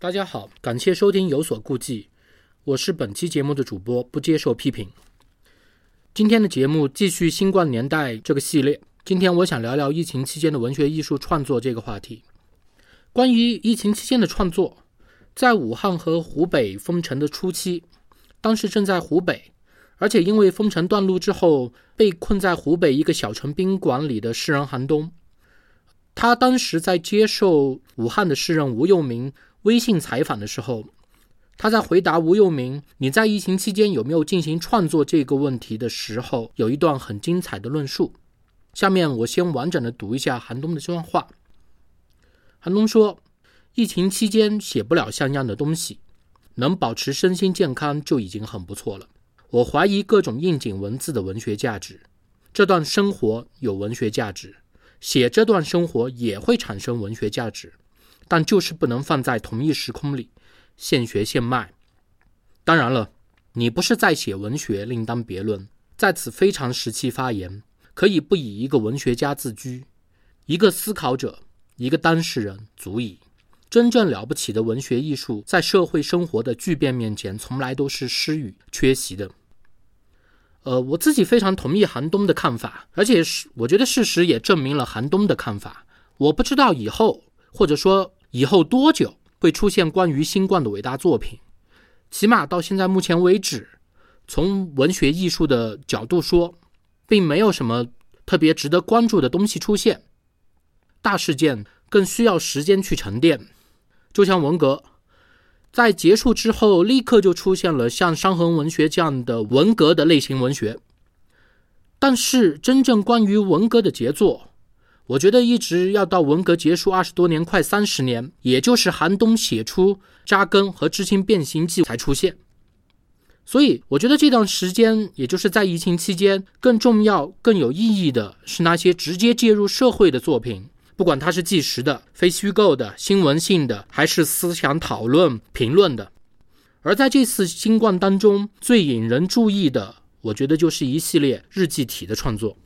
大家好，感谢收听《有所顾忌》，我是本期节目的主播，不接受批评。今天的节目继续《新冠年代》这个系列，今天我想聊聊疫情期间的文学艺术创作这个话题。关于疫情期间的创作，在武汉和湖北封城的初期，当时正在湖北，而且因为封城断路之后，被困在湖北一个小城宾馆里的诗人韩东。他当时在接受武汉的诗人吴又明微信采访的时候，他在回答吴又明“你在疫情期间有没有进行创作”这个问题的时候，有一段很精彩的论述。下面我先完整的读一下韩东的这段话。韩东说：“疫情期间写不了像样的东西，能保持身心健康就已经很不错了。我怀疑各种应景文字的文学价值，这段生活有文学价值。”写这段生活也会产生文学价值，但就是不能放在同一时空里，现学现卖。当然了，你不是在写文学，另当别论。在此非常时期发言，可以不以一个文学家自居，一个思考者，一个当事人足矣。真正了不起的文学艺术，在社会生活的巨变面前，从来都是失语缺席的。呃，我自己非常同意韩东的看法，而且是我觉得事实也证明了韩东的看法。我不知道以后或者说以后多久会出现关于新冠的伟大作品，起码到现在目前为止，从文学艺术的角度说，并没有什么特别值得关注的东西出现。大事件更需要时间去沉淀，就像文革。在结束之后，立刻就出现了像伤痕文学这样的文革的类型文学。但是，真正关于文革的杰作，我觉得一直要到文革结束二十多年，快三十年，也就是韩东写出《扎根》和《知青变形记》才出现。所以，我觉得这段时间，也就是在疫情期间，更重要、更有意义的是那些直接介入社会的作品。不管它是纪实的、非虚构的、新闻性的，还是思想讨论、评论的，而在这次新冠当中，最引人注意的，我觉得就是一系列日记体的创作。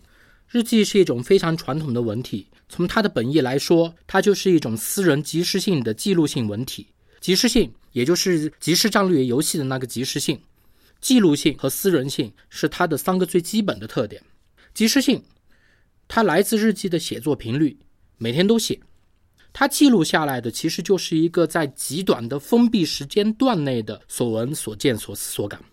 日记是一种非常传统的文体，从它的本意来说，它就是一种私人即时性的记录性文体。即时性，也就是即时战略游戏的那个即时性；记录性和私人性是它的三个最基本的特点。即时性，它来自日记的写作频率。每天都写，它记录下来的其实就是一个在极短的封闭时间段内的所闻所见所思所感。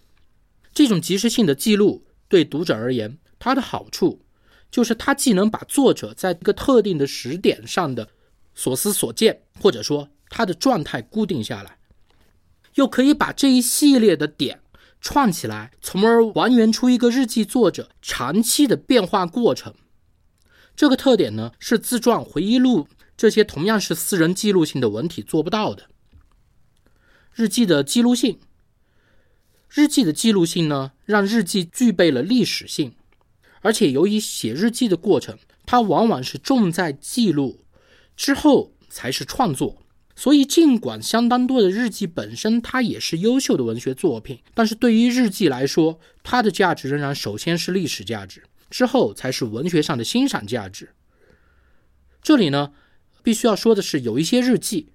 这种即时性的记录对读者而言，它的好处就是它既能把作者在一个特定的时点上的所思所见，或者说他的状态固定下来，又可以把这一系列的点串起来，从而还原出一个日记作者长期的变化过程。这个特点呢，是自传、回忆录这些同样是私人记录性的文体做不到的。日记的记录性，日记的记录性呢，让日记具备了历史性，而且由于写日记的过程，它往往是重在记录，之后才是创作。所以，尽管相当多的日记本身它也是优秀的文学作品，但是对于日记来说，它的价值仍然首先是历史价值。之后才是文学上的欣赏价值。这里呢，必须要说的是，有一些日记，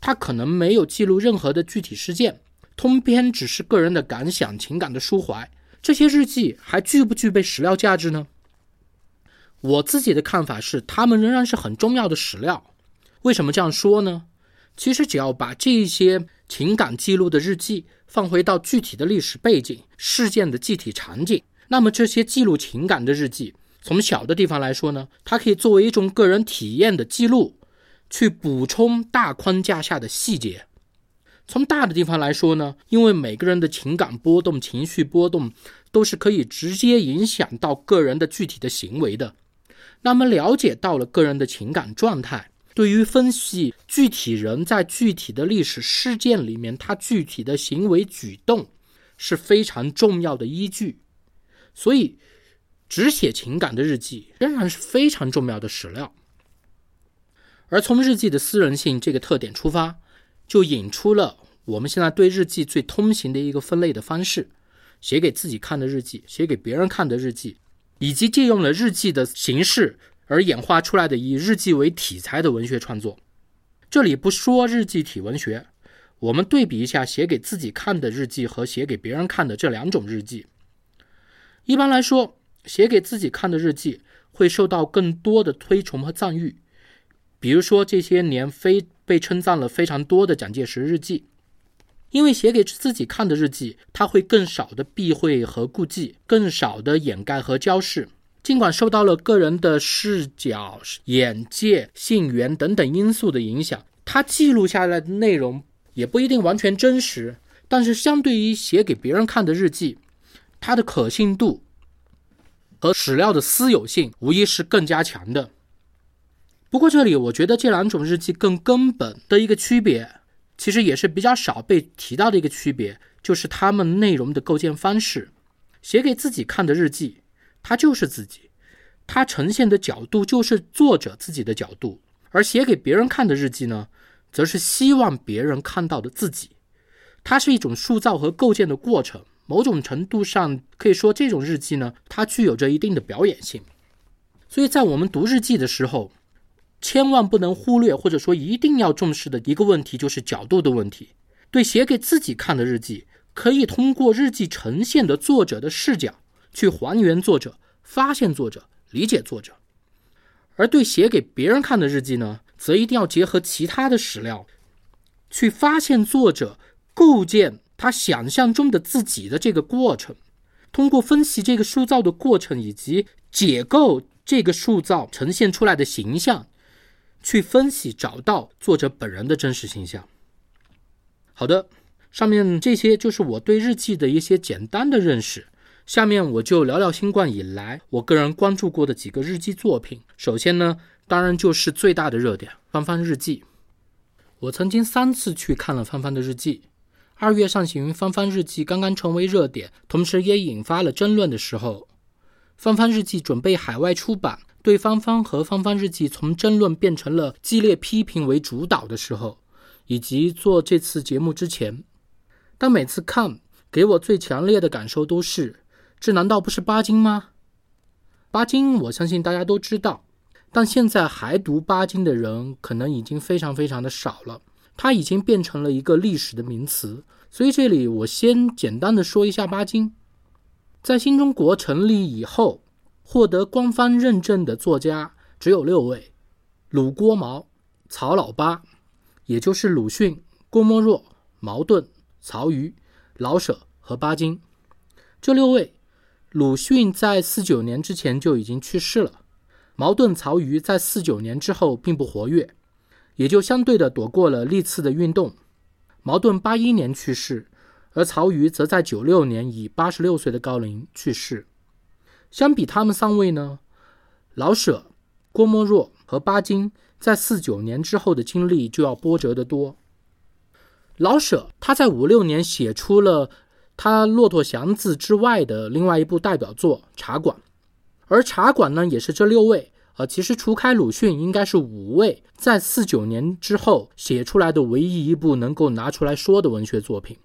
它可能没有记录任何的具体事件，通篇只是个人的感想、情感的抒怀。这些日记还具不具备史料价值呢？我自己的看法是，它们仍然是很重要的史料。为什么这样说呢？其实只要把这些情感记录的日记放回到具体的历史背景、事件的具体场景。那么这些记录情感的日记，从小的地方来说呢，它可以作为一种个人体验的记录，去补充大框架下的细节。从大的地方来说呢，因为每个人的情感波动、情绪波动都是可以直接影响到个人的具体的行为的。那么了解到了个人的情感状态，对于分析具体人在具体的历史事件里面他具体的行为举动，是非常重要的依据。所以，只写情感的日记仍然是非常重要的史料。而从日记的私人性这个特点出发，就引出了我们现在对日记最通行的一个分类的方式：写给自己看的日记，写给别人看的日记，以及借用了日记的形式而演化出来的以日记为题材的文学创作。这里不说日记体文学，我们对比一下写给自己看的日记和写给别人看的这两种日记。一般来说，写给自己看的日记会受到更多的推崇和赞誉，比如说这些年非被称赞了非常多的蒋介石日记。因为写给自己看的日记，他会更少的避讳和顾忌，更少的掩盖和交饰。尽管受到了个人的视角、眼界、性缘等等因素的影响，他记录下来的内容也不一定完全真实。但是，相对于写给别人看的日记，它的可信度和史料的私有性无疑是更加强的。不过，这里我觉得这两种日记更根本的一个区别。其实也是比较少被提到的一个区别，就是他们内容的构建方式。写给自己看的日记，它就是自己，它呈现的角度就是作者自己的角度；而写给别人看的日记呢，则是希望别人看到的自己。它是一种塑造和构建的过程。某种程度上可以说，这种日记呢，它具有着一定的表演性。所以在我们读日记的时候，千万不能忽略，或者说一定要重视的一个问题，就是角度的问题。对写给自己看的日记，可以通过日记呈现的作者的视角，去还原作者、发现作者、理解作者；而对写给别人看的日记呢，则一定要结合其他的史料，去发现作者构建他想象中的自己的这个过程，通过分析这个塑造的过程，以及解构这个塑造呈现出来的形象。去分析找到作者本人的真实形象。好的，上面这些就是我对日记的一些简单的认识。下面我就聊聊新冠以来我个人关注过的几个日记作品。首先呢，当然就是最大的热点《芳芳日记》。我曾经三次去看了芳芳的日记。二月上行《芳芳日记》刚刚成为热点，同时也引发了争论的时候，《芳芳日记》准备海外出版。对芳芳和芳芳日记从争论变成了激烈批评为主导的时候，以及做这次节目之前，但每次看给我最强烈的感受都是：这难道不是巴金吗？巴金，我相信大家都知道，但现在还读巴金的人可能已经非常非常的少了，他已经变成了一个历史的名词。所以这里我先简单的说一下巴金，在新中国成立以后。获得官方认证的作家只有六位：鲁、郭、毛、曹、老八，也就是鲁迅、郭沫若、茅盾、曹禺、老舍和巴金。这六位，鲁迅在四九年之前就已经去世了，茅盾、曹禺在四九年之后并不活跃，也就相对的躲过了历次的运动。茅盾八一年去世，而曹禺则在九六年以八十六岁的高龄去世。相比他们三位呢，老舍、郭沫若和巴金在四九年之后的经历就要波折得多。老舍他在五六年写出了他《骆驼祥子》之外的另外一部代表作《茶馆》，而《茶馆》呢也是这六位，呃，其实除开鲁迅，应该是五位在四九年之后写出来的唯一一部能够拿出来说的文学作品。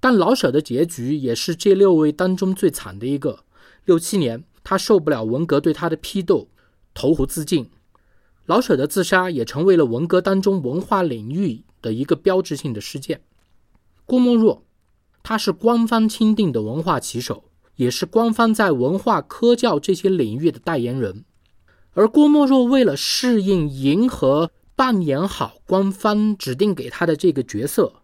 但老舍的结局也是这六位当中最惨的一个。六七年，他受不了文革对他的批斗，投湖自尽。老舍的自杀也成为了文革当中文化领域的一个标志性的事件。郭沫若，他是官方钦定的文化旗手，也是官方在文化科教这些领域的代言人。而郭沫若为了适应、迎合、扮演好官方指定给他的这个角色，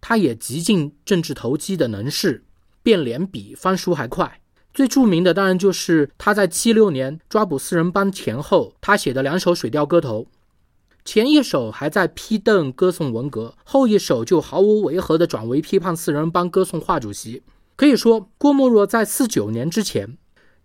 他也极尽政治投机的能事，变脸比翻书还快。最著名的当然就是他在七六年抓捕四人帮前后，他写的两首《水调歌头》，前一首还在批邓歌颂文革，后一首就毫无违和的转为批判四人帮歌颂华主席。可以说，郭沫若在四九年之前，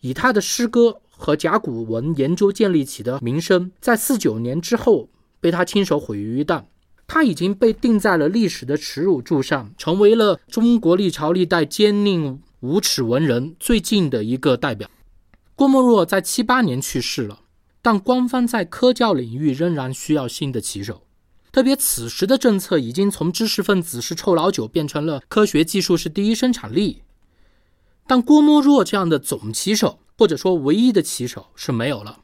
以他的诗歌和甲骨文研究建立起的名声，在四九年之后被他亲手毁于一旦。他已经被钉在了历史的耻辱柱上，成为了中国历朝历代奸佞。无耻文人最近的一个代表，郭沫若在七八年去世了，但官方在科教领域仍然需要新的棋手。特别此时的政策已经从知识分子是臭老九变成了科学技术是第一生产力，但郭沫若这样的总棋手或者说唯一的棋手是没有了，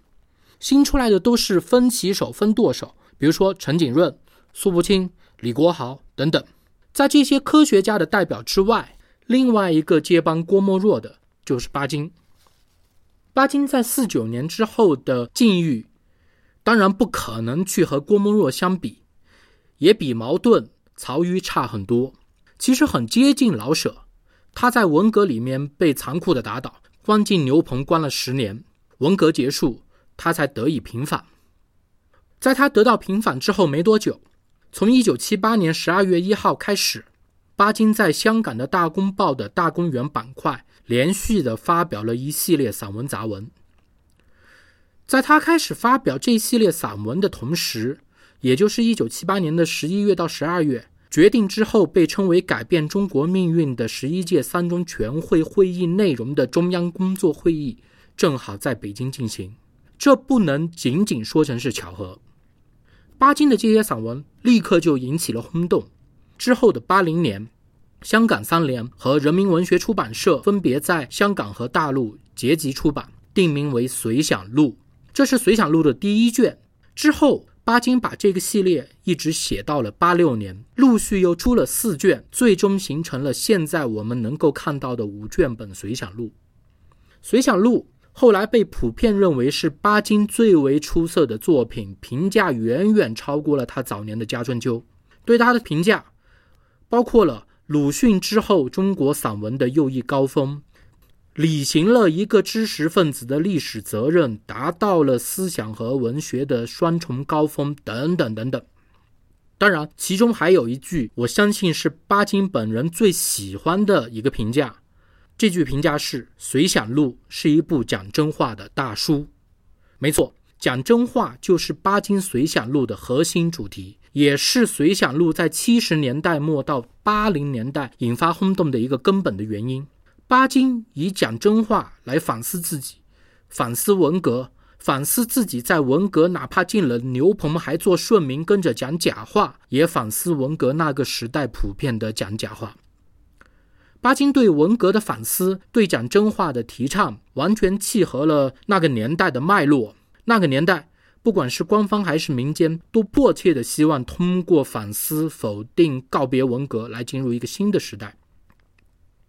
新出来的都是分棋手、分舵手，比如说陈景润、苏步青、李国豪等等。在这些科学家的代表之外，另外一个接班郭沫若的就是巴金。巴金在四九年之后的境遇，当然不可能去和郭沫若相比，也比茅盾、曹禺差很多。其实很接近老舍，他在文革里面被残酷的打倒，关进牛棚关了十年。文革结束，他才得以平反。在他得到平反之后没多久，从一九七八年十二月一号开始，巴金在香港的《大公报》的大公园板块。连续的发表了一系列散文杂文。在他开始发表这一系列散文的同时，也就是一九七八年的十一月到十二月，决定之后被称为改变中国命运的十一届三中全会会议内容的中央工作会议，正好在北京进行。这不能仅仅说成是巧合。巴金的这些散文立刻就引起了轰动。之后的八零年。香港三联和人民文学出版社分别在香港和大陆结集出版，定名为《随想录》。这是《随想录》的第一卷。之后，巴金把这个系列一直写到了八六年，陆续又出了四卷，最终形成了现在我们能够看到的五卷本《随想录》。《随想录》后来被普遍认为是巴金最为出色的作品，评价远远超过了他早年的《家春秋》。对他的评价包括了。鲁迅之后，中国散文的又一高峰，履行了一个知识分子的历史责任，达到了思想和文学的双重高峰，等等等等。当然，其中还有一句，我相信是巴金本人最喜欢的一个评价。这句评价是：《随想录》是一部讲真话的大书。没错，讲真话就是巴金《随想录》的核心主题。也是《随想录》在七十年代末到八零年代引发轰动的一个根本的原因。巴金以讲真话来反思自己，反思文革，反思自己在文革哪怕进了牛棚还做顺民，跟着讲假话，也反思文革那个时代普遍的讲假话。巴金对文革的反思，对讲真话的提倡，完全契合了那个年代的脉络。那个年代。不管是官方还是民间，都迫切的希望通过反思、否定、告别文革，来进入一个新的时代。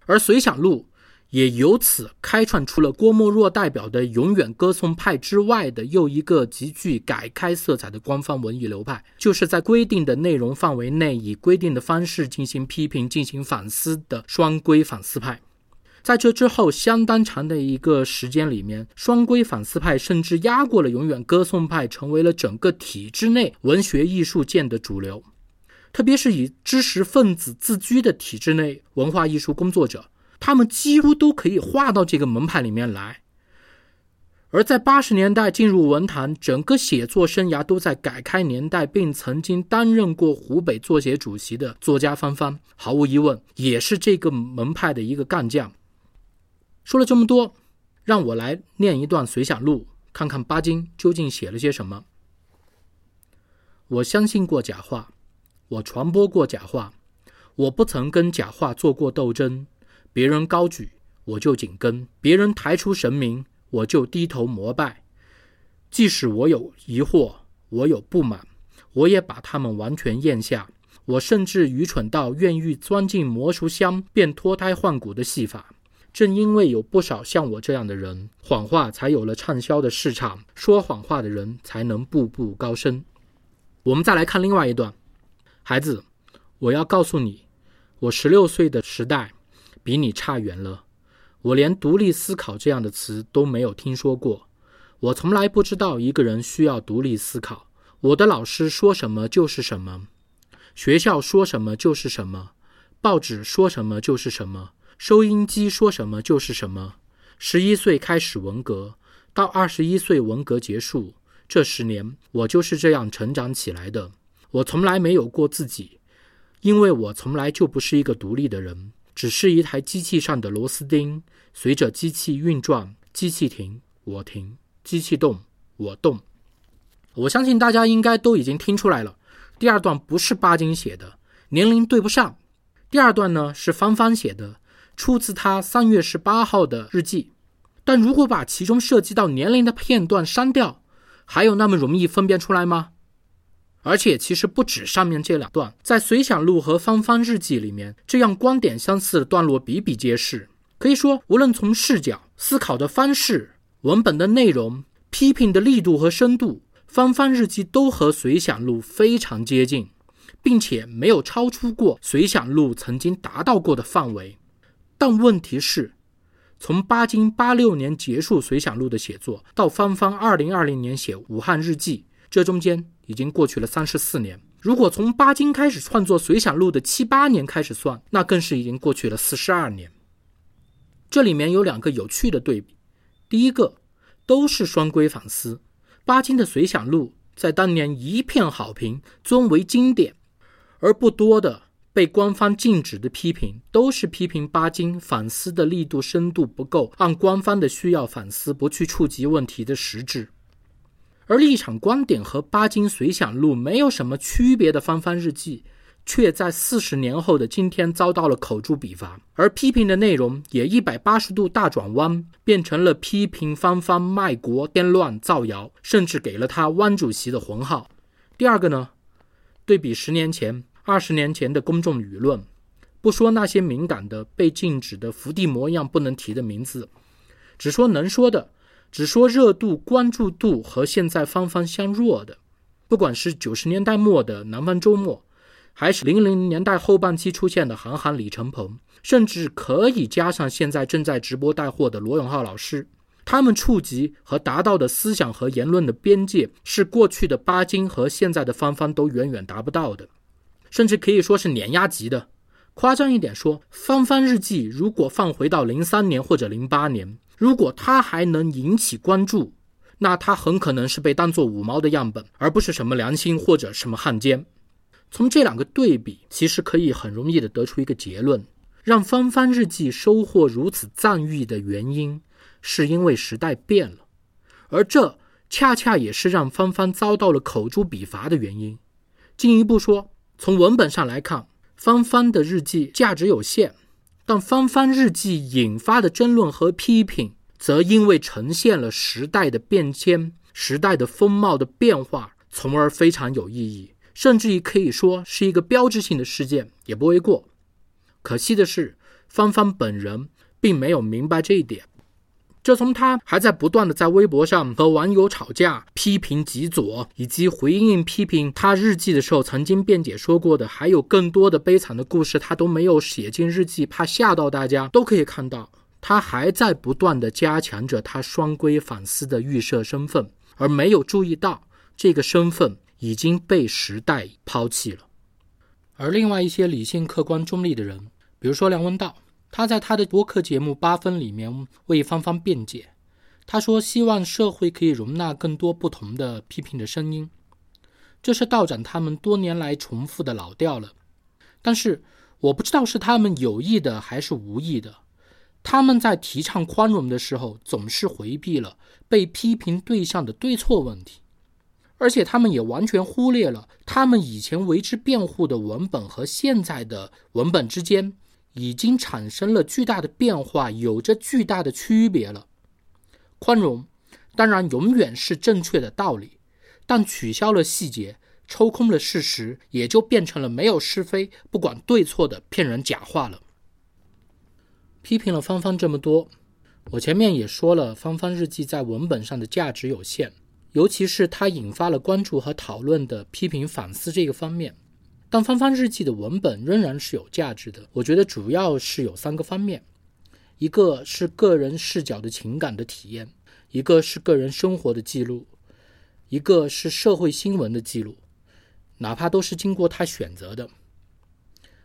而《随想录》也由此开创出了郭沫若代表的永远歌颂派之外的又一个极具改开色彩的官方文艺流派，就是在规定的内容范围内，以规定的方式进行批评、进行反思的双规反思派。在这之后，相当长的一个时间里面，双规反思派甚至压过了永远歌颂派，成为了整个体制内文学艺术界的主流。特别是以知识分子自居的体制内文化艺术工作者，他们几乎都可以划到这个门派里面来。而在八十年代进入文坛，整个写作生涯都在改开年代，并曾经担任过湖北作协主席的作家方方，毫无疑问也是这个门派的一个干将。说了这么多，让我来念一段随想录，看看巴金究竟写了些什么。我相信过假话，我传播过假话，我不曾跟假话做过斗争。别人高举，我就紧跟；别人抬出神明，我就低头膜拜。即使我有疑惑，我有不满，我也把他们完全咽下。我甚至愚蠢到愿意钻进魔术箱，变脱胎换骨的戏法。正因为有不少像我这样的人，谎话才有了畅销的市场，说谎话的人才能步步高升。我们再来看另外一段，孩子，我要告诉你，我十六岁的时代比你差远了。我连独立思考这样的词都没有听说过，我从来不知道一个人需要独立思考。我的老师说什么就是什么，学校说什么就是什么，报纸说什么就是什么。收音机说什么就是什么。十一岁开始文革，到二十一岁文革结束，这十年我就是这样成长起来的。我从来没有过自己，因为我从来就不是一个独立的人，只是一台机器上的螺丝钉。随着机器运转，机器停，我停；机器动，我动。我相信大家应该都已经听出来了。第二段不是巴金写的，年龄对不上。第二段呢是芳芳写的。出自他三月十八号的日记，但如果把其中涉及到年龄的片段删掉，还有那么容易分辨出来吗？而且其实不止上面这两段，在《随想录》和《芳芳日记》里面，这样观点相似的段落比比皆是。可以说，无论从视角、思考的方式、文本的内容、批评的力度和深度，《芳芳日记》都和《随想录》非常接近，并且没有超出过《随想录》曾经达到过的范围。但问题是，从巴金八六年结束《随想录》的写作，到芳芳二零二零年写《武汉日记》，这中间。已经过去了三十四年。如果从巴金开始创作《随想录》的七八年开始算，那更是已经过去了四十二年。这里面有两个有趣的对比：第一个，都是双规反思。巴金的《随想录》在当年一片好评，尊为经典；而不多的被官方禁止的批评，都是批评巴金反思的力度深度不够，按官方的需要反思，不去触及问题的实质。而立场观点和巴金随想录没有什么区别的《翻翻日记》，却在四十年后的今天遭到了口诛笔伐，而批评的内容也一百八十度大转弯，变成了批评芳芳卖国、颠乱、造谣，甚至给了他“汪主席”的浑号。第二个呢，对比十年前、二十年前的公众舆论，不说那些敏感的、被禁止的伏地魔一样不能提的名字，只说能说的。只说热度、关注度和现在方方相若的，不管是九十年代末的《南方周末》，还是零零年代后半期出现的韩寒、李承鹏，甚至可以加上现在正在直播带货的罗永浩老师，他们触及和达到的思想和言论的边界，是过去的巴金和现在的芳芳都远远达不到的，甚至可以说是碾压级的。夸张一点说，《芳芳日记》如果放回到零三年或者零八年。如果他还能引起关注，那他很可能是被当作五毛的样本，而不是什么良心或者什么汉奸。从这两个对比，其实可以很容易的得出一个结论：让《芳芳日记》收获如此赞誉的原因，是因为时代变了，而这恰恰也是让芳芳遭到了口诛笔伐的原因。进一步说，从文本上来看，芳芳的日记价值有限。但芳芳日记引发的争论和批评，则因为呈现了时代的变迁、时代的风貌的变化，从而非常有意义，甚至于可以说是一个标志性的事件，也不为过。可惜的是，芳芳本人并没有明白这一点。这从他还在不断的在微博上和网友吵架、批评极左，以及回应批评他日记的时候，曾经辩解说过的，还有更多的悲惨的故事，他都没有写进日记，怕吓到大家。都可以看到，他还在不断的加强着他双规反思的预设身份，而没有注意到这个身份已经被时代抛弃了。而另外一些理性、客观、中立的人，比如说梁文道。他在他的播客节目《八分》里面为芳芳辩解，他说：“希望社会可以容纳更多不同的批评的声音。”这是道长他们多年来重复的老调了。但是我不知道是他们有意的还是无意的，他们在提倡宽容的时候，总是回避了被批评对象的对错问题，而且他们也完全忽略了他们以前为之辩护的文本和现在的文本之间。已经产生了巨大的变化，有着巨大的区别了。宽容当然永远是正确的道理，但取消了细节，抽空了事实，也就变成了没有是非、不管对错的骗人假话了。批评了芳芳这么多，我前面也说了，芳芳日记在文本上的价值有限，尤其是它引发了关注和讨论的批评反思这个方面。但芳芳日记的文本仍然是有价值的，我觉得主要是有三个方面：一个是个人视角的情感的体验，一个是个人生活的记录，一个是社会新闻的记录，哪怕都是经过他选择的。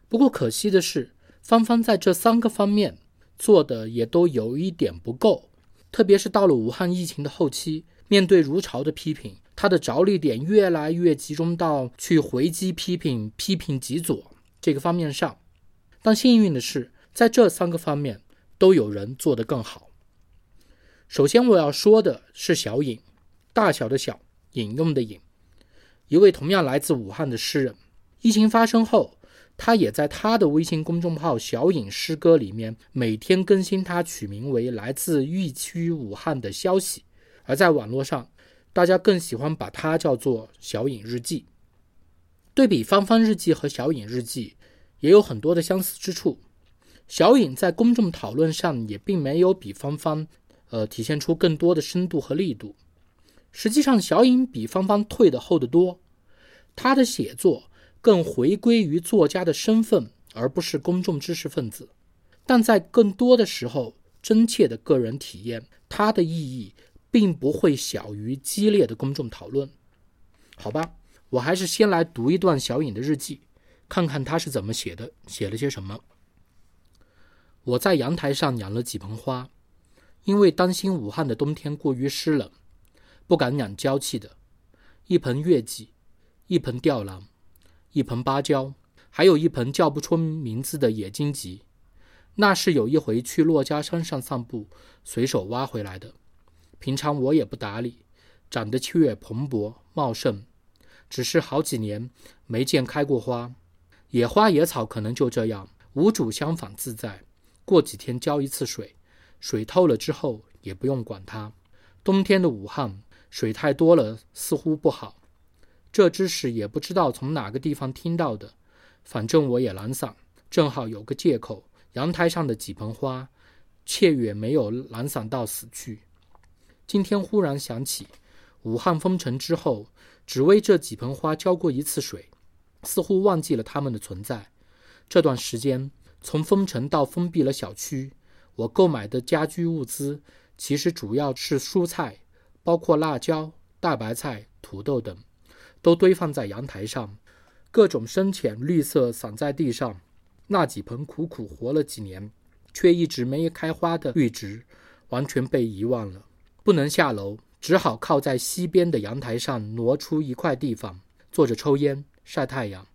不过可惜的是，芳芳在这三个方面做的也都有一点不够，特别是到了武汉疫情的后期，面对如潮的批评。他的着力点越来越集中到去回击批评、批评极左这个方面上，但幸运的是，在这三个方面都有人做得更好。首先我要说的是小尹，大小的小，引用的引，一位同样来自武汉的诗人。疫情发生后，他也在他的微信公众号“小尹诗歌”里面每天更新他取名为“来自疫区武汉”的消息，而在网络上。大家更喜欢把它叫做“小影日记”。对比芳芳日记和小影日记，也有很多的相似之处。小影在公众讨论上也并没有比芳芳，呃，体现出更多的深度和力度。实际上，小影比芳芳退得后得多。她的写作更回归于作家的身份，而不是公众知识分子。但在更多的时候，真切的个人体验，它的意义并不会小于激烈的公众讨论。好吧，我还是先来读一段小颖的日记，看看他是怎么写的，写了些什么。我在阳台上养了几盆花，因为担心武汉的冬天过于湿冷，不敢养娇气的。一盆月季，一盆吊兰，一盆芭蕉，还有一盆叫不出名字的野荆棘。那是有一回去珞珈山上散步，随手挖回来的。平常我也不打理，长得却蓬勃茂盛，只是好几年没见开过花。野花野草可能就这样，无主相反自在。过几天浇一次水，水透了之后也不用管它。冬天的武汉水太多了，似乎不好。这知识也不知道从哪个地方听到的，反正我也懒散，正好有个借口。阳台上的几盆花，却也没有懒散到死去。今天忽然想起，武汉封城之后，只为这几盆花浇过一次水，似乎忘记了它们的存在。这段时间，从封城到封闭了小区，我购买的家居物资其实主要是蔬菜，包括辣椒、大白菜、土豆等，都堆放在阳台上，各种深浅绿色散在地上。那几盆苦苦活了几年，却一直没开花的绿植，完全被遗忘了。不能下楼，只好靠在西边的阳台上挪出一块地方，坐着抽烟晒太阳。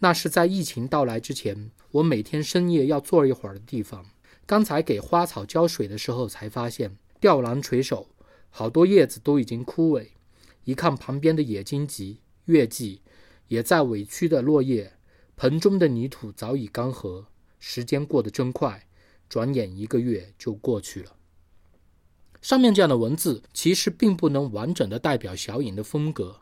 那是在疫情到来之前，我每天深夜要坐一会儿的地方。刚才给花草浇水的时候，才发现吊兰垂手，好多叶子都已经枯萎。一看旁边的野荆棘、月季，也在委屈的落叶。盆中的泥土早已干涸，时间过得真快，转眼一个月就过去了。上面这样的文字其实并不能完整的代表小颖的风格，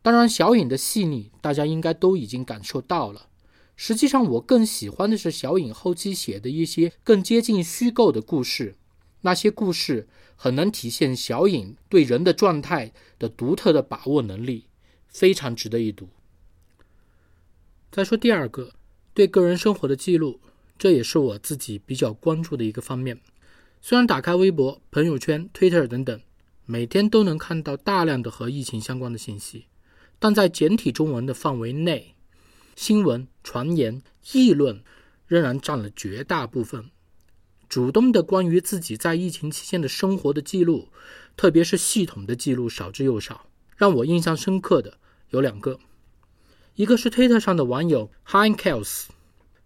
当然小颖的细腻大家应该都已经感受到了。实际上，我更喜欢的是小颖后期写的一些更接近虚构的故事，那些故事很能体现小颖对人的状态的独特的把握能力，非常值得一读。再说第二个，对个人生活的记录，这也是我自己比较关注的一个方面。虽然打开微博、朋友圈、Twitter 等等，每天都能看到大量的和疫情相关的信息，但在简体中文的范围内，新闻、传言、议论仍然占了绝大部分。主动的关于自己在疫情期间的生活的记录，特别是系统的记录，少之又少。让我印象深刻的有两个。一个是推特上的网友 Hinkels，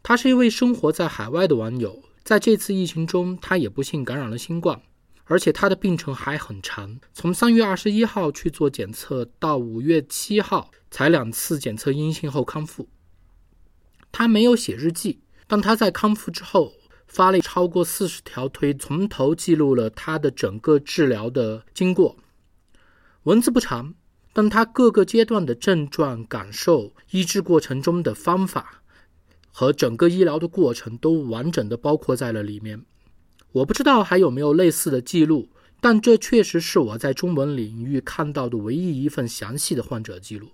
他是一位生活在海外的网友，在这次疫情中，他也不幸感染了新冠，而且他的病程还很长，从三月二十一号去做检测到五月七号才两次检测阴性后康复。他没有写日记，但他在康复之后发了超过四十条推，从头记录了他的整个治疗的经过，文字不长。但他各个阶段的症状、感受、医治过程中的方法和整个医疗的过程都完整的包括在了里面。我不知道还有没有类似的记录，但这确实是我在中文领域看到的唯一一份详细的患者记录。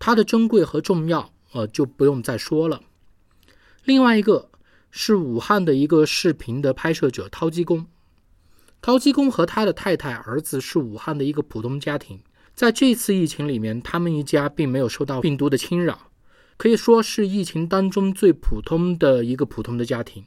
它的珍贵和重要，呃，就不用再说了。另外一个是武汉的一个视频的拍摄者掏鸡公，掏鸡公和他的太太、儿子是武汉的一个普通家庭。在这次疫情里面，他们一家并没有受到病毒的侵扰，可以说是疫情当中最普通的一个普通的家庭。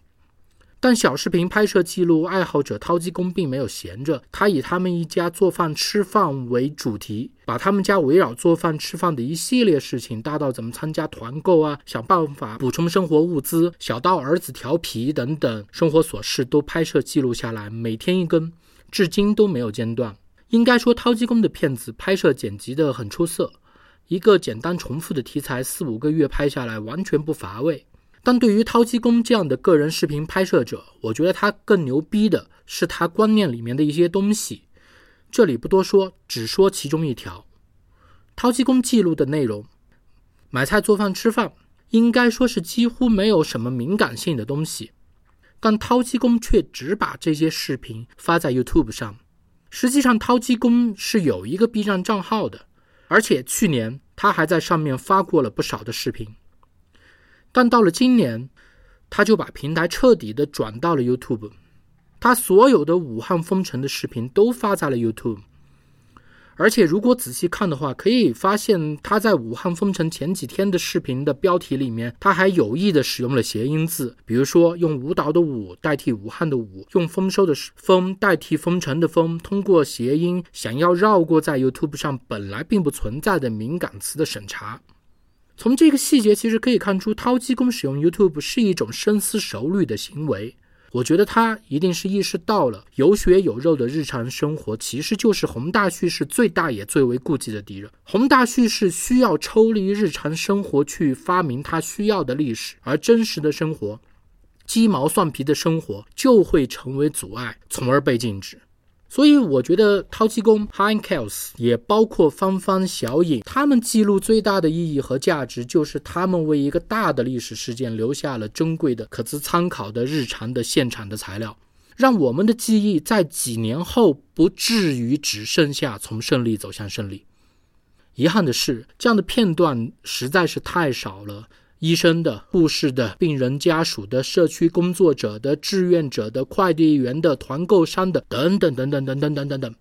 但小视频拍摄记录爱好者掏鸡公并没有闲着，他以他们一家做饭吃饭为主题，把他们家围绕做饭吃饭的一系列事情，大到怎么参加团购啊，想办法补充生活物资，小到儿子调皮等等生活琐事，都拍摄记录下来，每天一根，至今都没有间断。应该说，掏鸡公的片子拍摄剪辑的很出色，一个简单重复的题材，四五个月拍下来完全不乏味。但对于掏鸡公这样的个人视频拍摄者，我觉得他更牛逼的是他观念里面的一些东西。这里不多说，只说其中一条。掏鸡公记录的内容，买菜、做饭、吃饭，应该说是几乎没有什么敏感性的东西。但掏鸡公却只把这些视频发在 YouTube 上。实际上，掏鸡公是有一个 B 站账号的，而且去年他还在上面发过了不少的视频。但到了今年，他就把平台彻底的转到了 YouTube，他所有的武汉封城的视频都发在了 YouTube。而且，如果仔细看的话，可以发现他在武汉封城前几天的视频的标题里面，他还有意的使用了谐音字，比如说用舞蹈的“舞”代替武汉的“武”，用丰收的“丰”代替封城的“封”，通过谐音想要绕过在 YouTube 上本来并不存在的敏感词的审查。从这个细节其实可以看出，掏鸡公使用 YouTube 是一种深思熟虑的行为。我觉得他一定是意识到了有血有肉的日常生活其实就是宏大叙事最大也最为顾忌的敌人。宏大叙事需要抽离日常生活去发明他需要的历史，而真实的生活、鸡毛蒜皮的生活就会成为阻碍，从而被禁止。所以我觉得淘气功 Hinkels 也包括芳芳、小影，他们记录最大的意义和价值，就是他们为一个大的历史事件留下了珍贵的、可资参考的日常的现场的材料，让我们的记忆在几年后不至于只剩下从胜利走向胜利。遗憾的是，这样的片段实在是太少了。医生的、护士的、病人家属的、社区工作者的、志愿者的、快递员的、团购商的，等等等等等等等等等，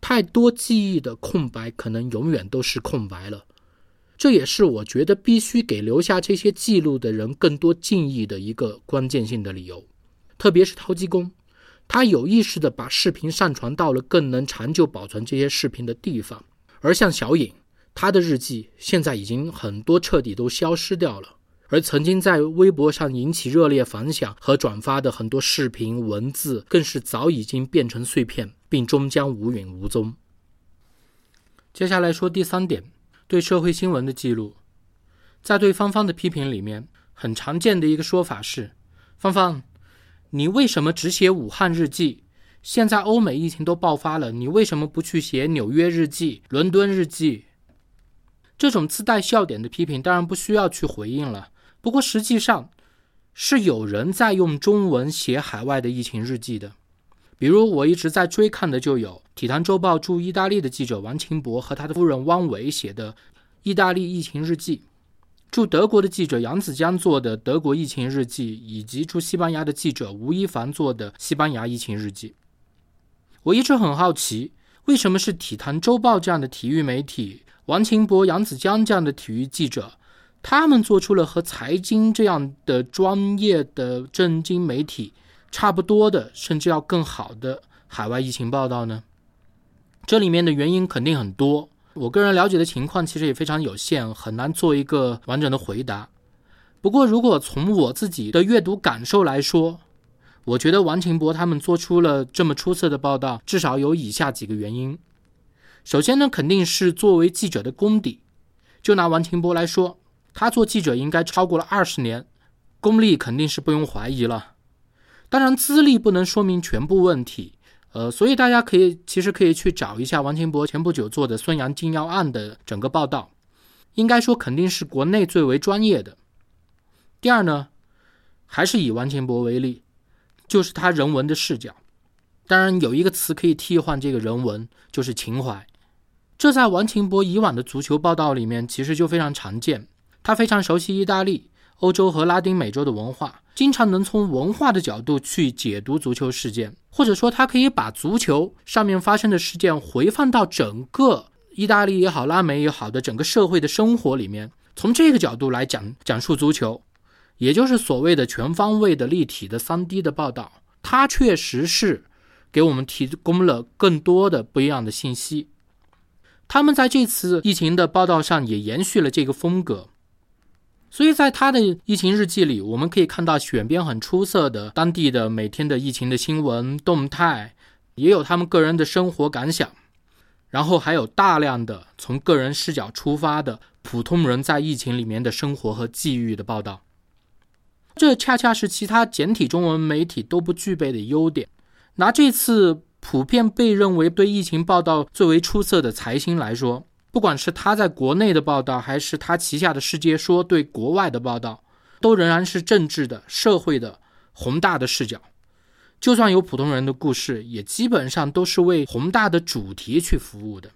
太多记忆的空白，可能永远都是空白了。这也是我觉得必须给留下这些记录的人更多敬意的一个关键性的理由。特别是掏鸡公，他有意识的把视频上传到了更能长久保存这些视频的地方，而像小影。他的日记现在已经很多彻底都消失掉了，而曾经在微博上引起热烈反响和转发的很多视频文字，更是早已经变成碎片，并终将无影无踪。接下来说第三点，对社会新闻的记录，在对芳芳的批评里面，很常见的一个说法是：芳芳，你为什么只写武汉日记？现在欧美疫情都爆发了，你为什么不去写纽约日记、伦敦日记？这种自带笑点的批评当然不需要去回应了。不过实际上，是有人在用中文写海外的疫情日记的。比如我一直在追看的就有《体坛周报》驻意大利的记者王清博和他的夫人汪伟写的《意大利疫情日记》，驻德国的记者杨子江做的《德国疫情日记》，以及驻西班牙的记者吴一凡做的《西班牙疫情日记》。我一直很好奇，为什么是《体坛周报》这样的体育媒体？王清博、杨子江这样的体育记者，他们做出了和财经这样的专业的政经媒体差不多的，甚至要更好的海外疫情报道呢？这里面的原因肯定很多，我个人了解的情况其实也非常有限，很难做一个完整的回答。不过，如果从我自己的阅读感受来说，我觉得王清博他们做出了这么出色的报道，至少有以下几个原因。首先呢，肯定是作为记者的功底。就拿王清博来说，他做记者应该超过了二十年，功力肯定是不用怀疑了。当然，资历不能说明全部问题。呃，所以大家可以其实可以去找一下王清博前不久做的孙杨禁药案的整个报道，应该说肯定是国内最为专业的。第二呢，还是以王清博为例，就是他人文的视角。当然，有一个词可以替换这个人文，就是情怀。这在王清博以往的足球报道里面，其实就非常常见。他非常熟悉意大利、欧洲和拉丁美洲的文化，经常能从文化的角度去解读足球事件，或者说他可以把足球上面发生的事件回放到整个意大利也好、拉美也好的整个社会的生活里面，从这个角度来讲讲述足球，也就是所谓的全方位的立体的三 D 的报道。它确实是给我们提供了更多的不一样的信息。他们在这次疫情的报道上也延续了这个风格，所以在他的疫情日记里，我们可以看到选编很出色的当地的每天的疫情的新闻动态，也有他们个人的生活感想，然后还有大量的从个人视角出发的普通人在疫情里面的生活和际遇的报道。这恰恰是其他简体中文媒体都不具备的优点。拿这次。普遍被认为对疫情报道最为出色的财新来说，不管是他在国内的报道，还是他旗下的世界说对国外的报道，都仍然是政治的、社会的宏大的视角。就算有普通人的故事，也基本上都是为宏大的主题去服务的。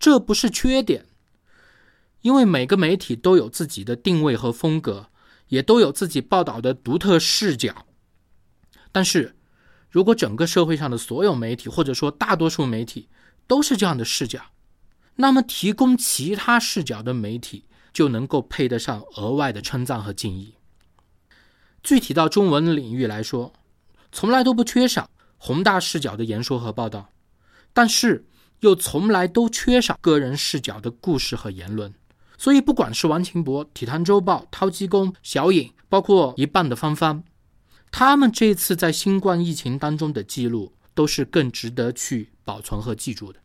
这不是缺点，因为每个媒体都有自己的定位和风格，也都有自己报道的独特视角。但是，如果整个社会上的所有媒体，或者说大多数媒体都是这样的视角，那么提供其他视角的媒体就能够配得上额外的称赞和敬意。具体到中文领域来说，从来都不缺少宏大视角的言说和报道，但是又从来都缺少个人视角的故事和言论。所以，不管是王晴博、体坛周报、掏鸡公、小影，包括一半的芳芳，他们这次在新冠疫情当中的记录，都是更值得去保存和记住的。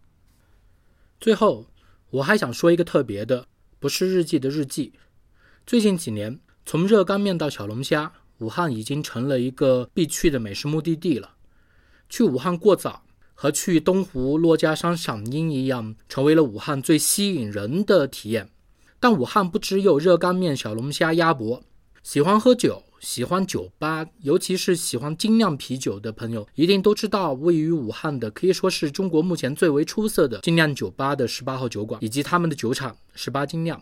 最后，我还想说一个特别的，不是日记的日记。最近几年，从热干面到小龙虾。武汉已经成了一个必去的美食目的地了。去武汉过早和去东湖珞珈山赏樱一样，成为了武汉最吸引人的体验。但武汉不只有热干面、小龙虾、鸭脖，喜欢喝酒、喜欢酒吧，尤其是喜欢精酿啤酒的朋友，一定都知道位于武汉的可以说是中国目前最为出色的精酿酒吧的十八号酒馆，以及他们的酒厂十八精酿。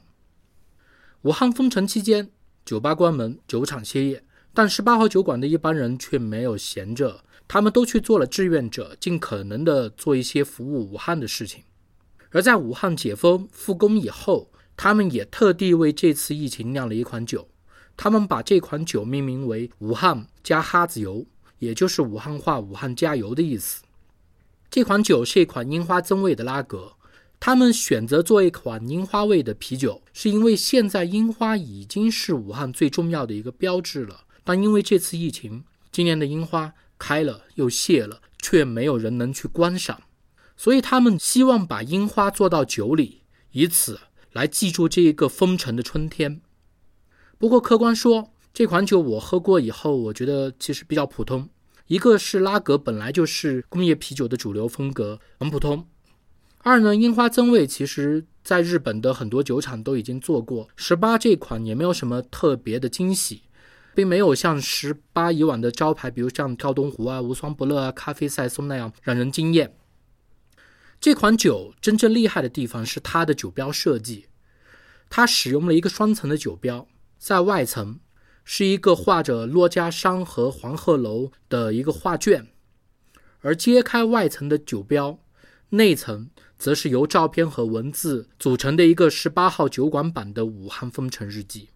武汉封城期间，酒吧关门，酒厂歇业。但十八号酒馆的一般人却没有闲着，他们都去做了志愿者，尽可能的做一些服务武汉的事情。而在武汉解封复工以后，他们也特地为这次疫情酿了一款酒，他们把这款酒命名为“武汉加哈子油”，也就是武汉话“武汉加油”的意思。这款酒是一款樱花增味的拉格，他们选择做一款樱花味的啤酒，是因为现在樱花已经是武汉最重要的一个标志了。但因为这次疫情，今年的樱花开了又谢了，却没有人能去观赏，所以他们希望把樱花做到酒里，以此来记住这一个封城的春天。不过客观说，这款酒我喝过以后，我觉得其实比较普通。一个是拉格本来就是工业啤酒的主流风格，很普通；二呢，樱花增味其实在日本的很多酒厂都已经做过，十八这款也没有什么特别的惊喜。并没有像十八以往的招牌，比如像跳东湖啊、无双不乐啊、咖啡赛松那样让人惊艳。这款酒真正厉害的地方是它的酒标设计，它使用了一个双层的酒标，在外层是一个画着珞珈山和黄鹤楼的一个画卷，而揭开外层的酒标，内层则是由照片和文字组成的一个十八号酒馆版的武汉封城日记。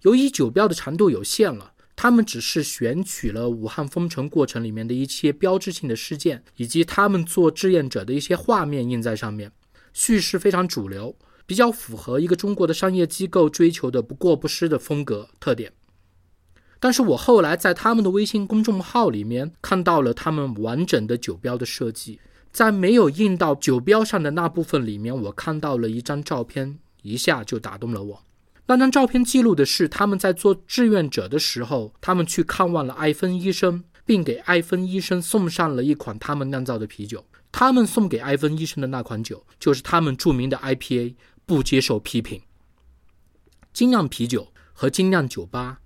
由于酒标的长度有限了，他们只是选取了武汉封城过程里面的一些标志性的事件，以及他们做志愿者的一些画面印在上面，叙事非常主流，比较符合一个中国的商业机构追求的不过不失的风格特点。但是我后来在他们的微信公众号里面看到了他们完整的酒标的设计，在没有印到酒标上的那部分里面，我看到了一张照片，一下就打动了我。那张照片记录的是他们在做志愿者的时候，他们去看望了艾芬医生，并给艾芬医生送上了一款他们酿造的啤酒。他们送给艾芬医生的那款酒，就是他们著名的 IPA，不接受批评。精酿啤酒和精酿酒吧，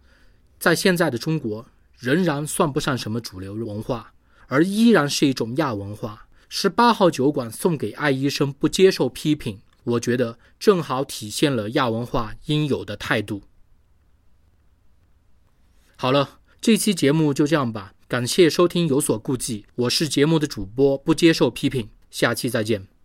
在现在的中国仍然算不上什么主流文化，而依然是一种亚文化。十八号酒馆送给艾医生，不接受批评。我觉得正好体现了亚文化应有的态度。好了，这期节目就这样吧，感谢收听，有所顾忌，我是节目的主播，不接受批评，下期再见。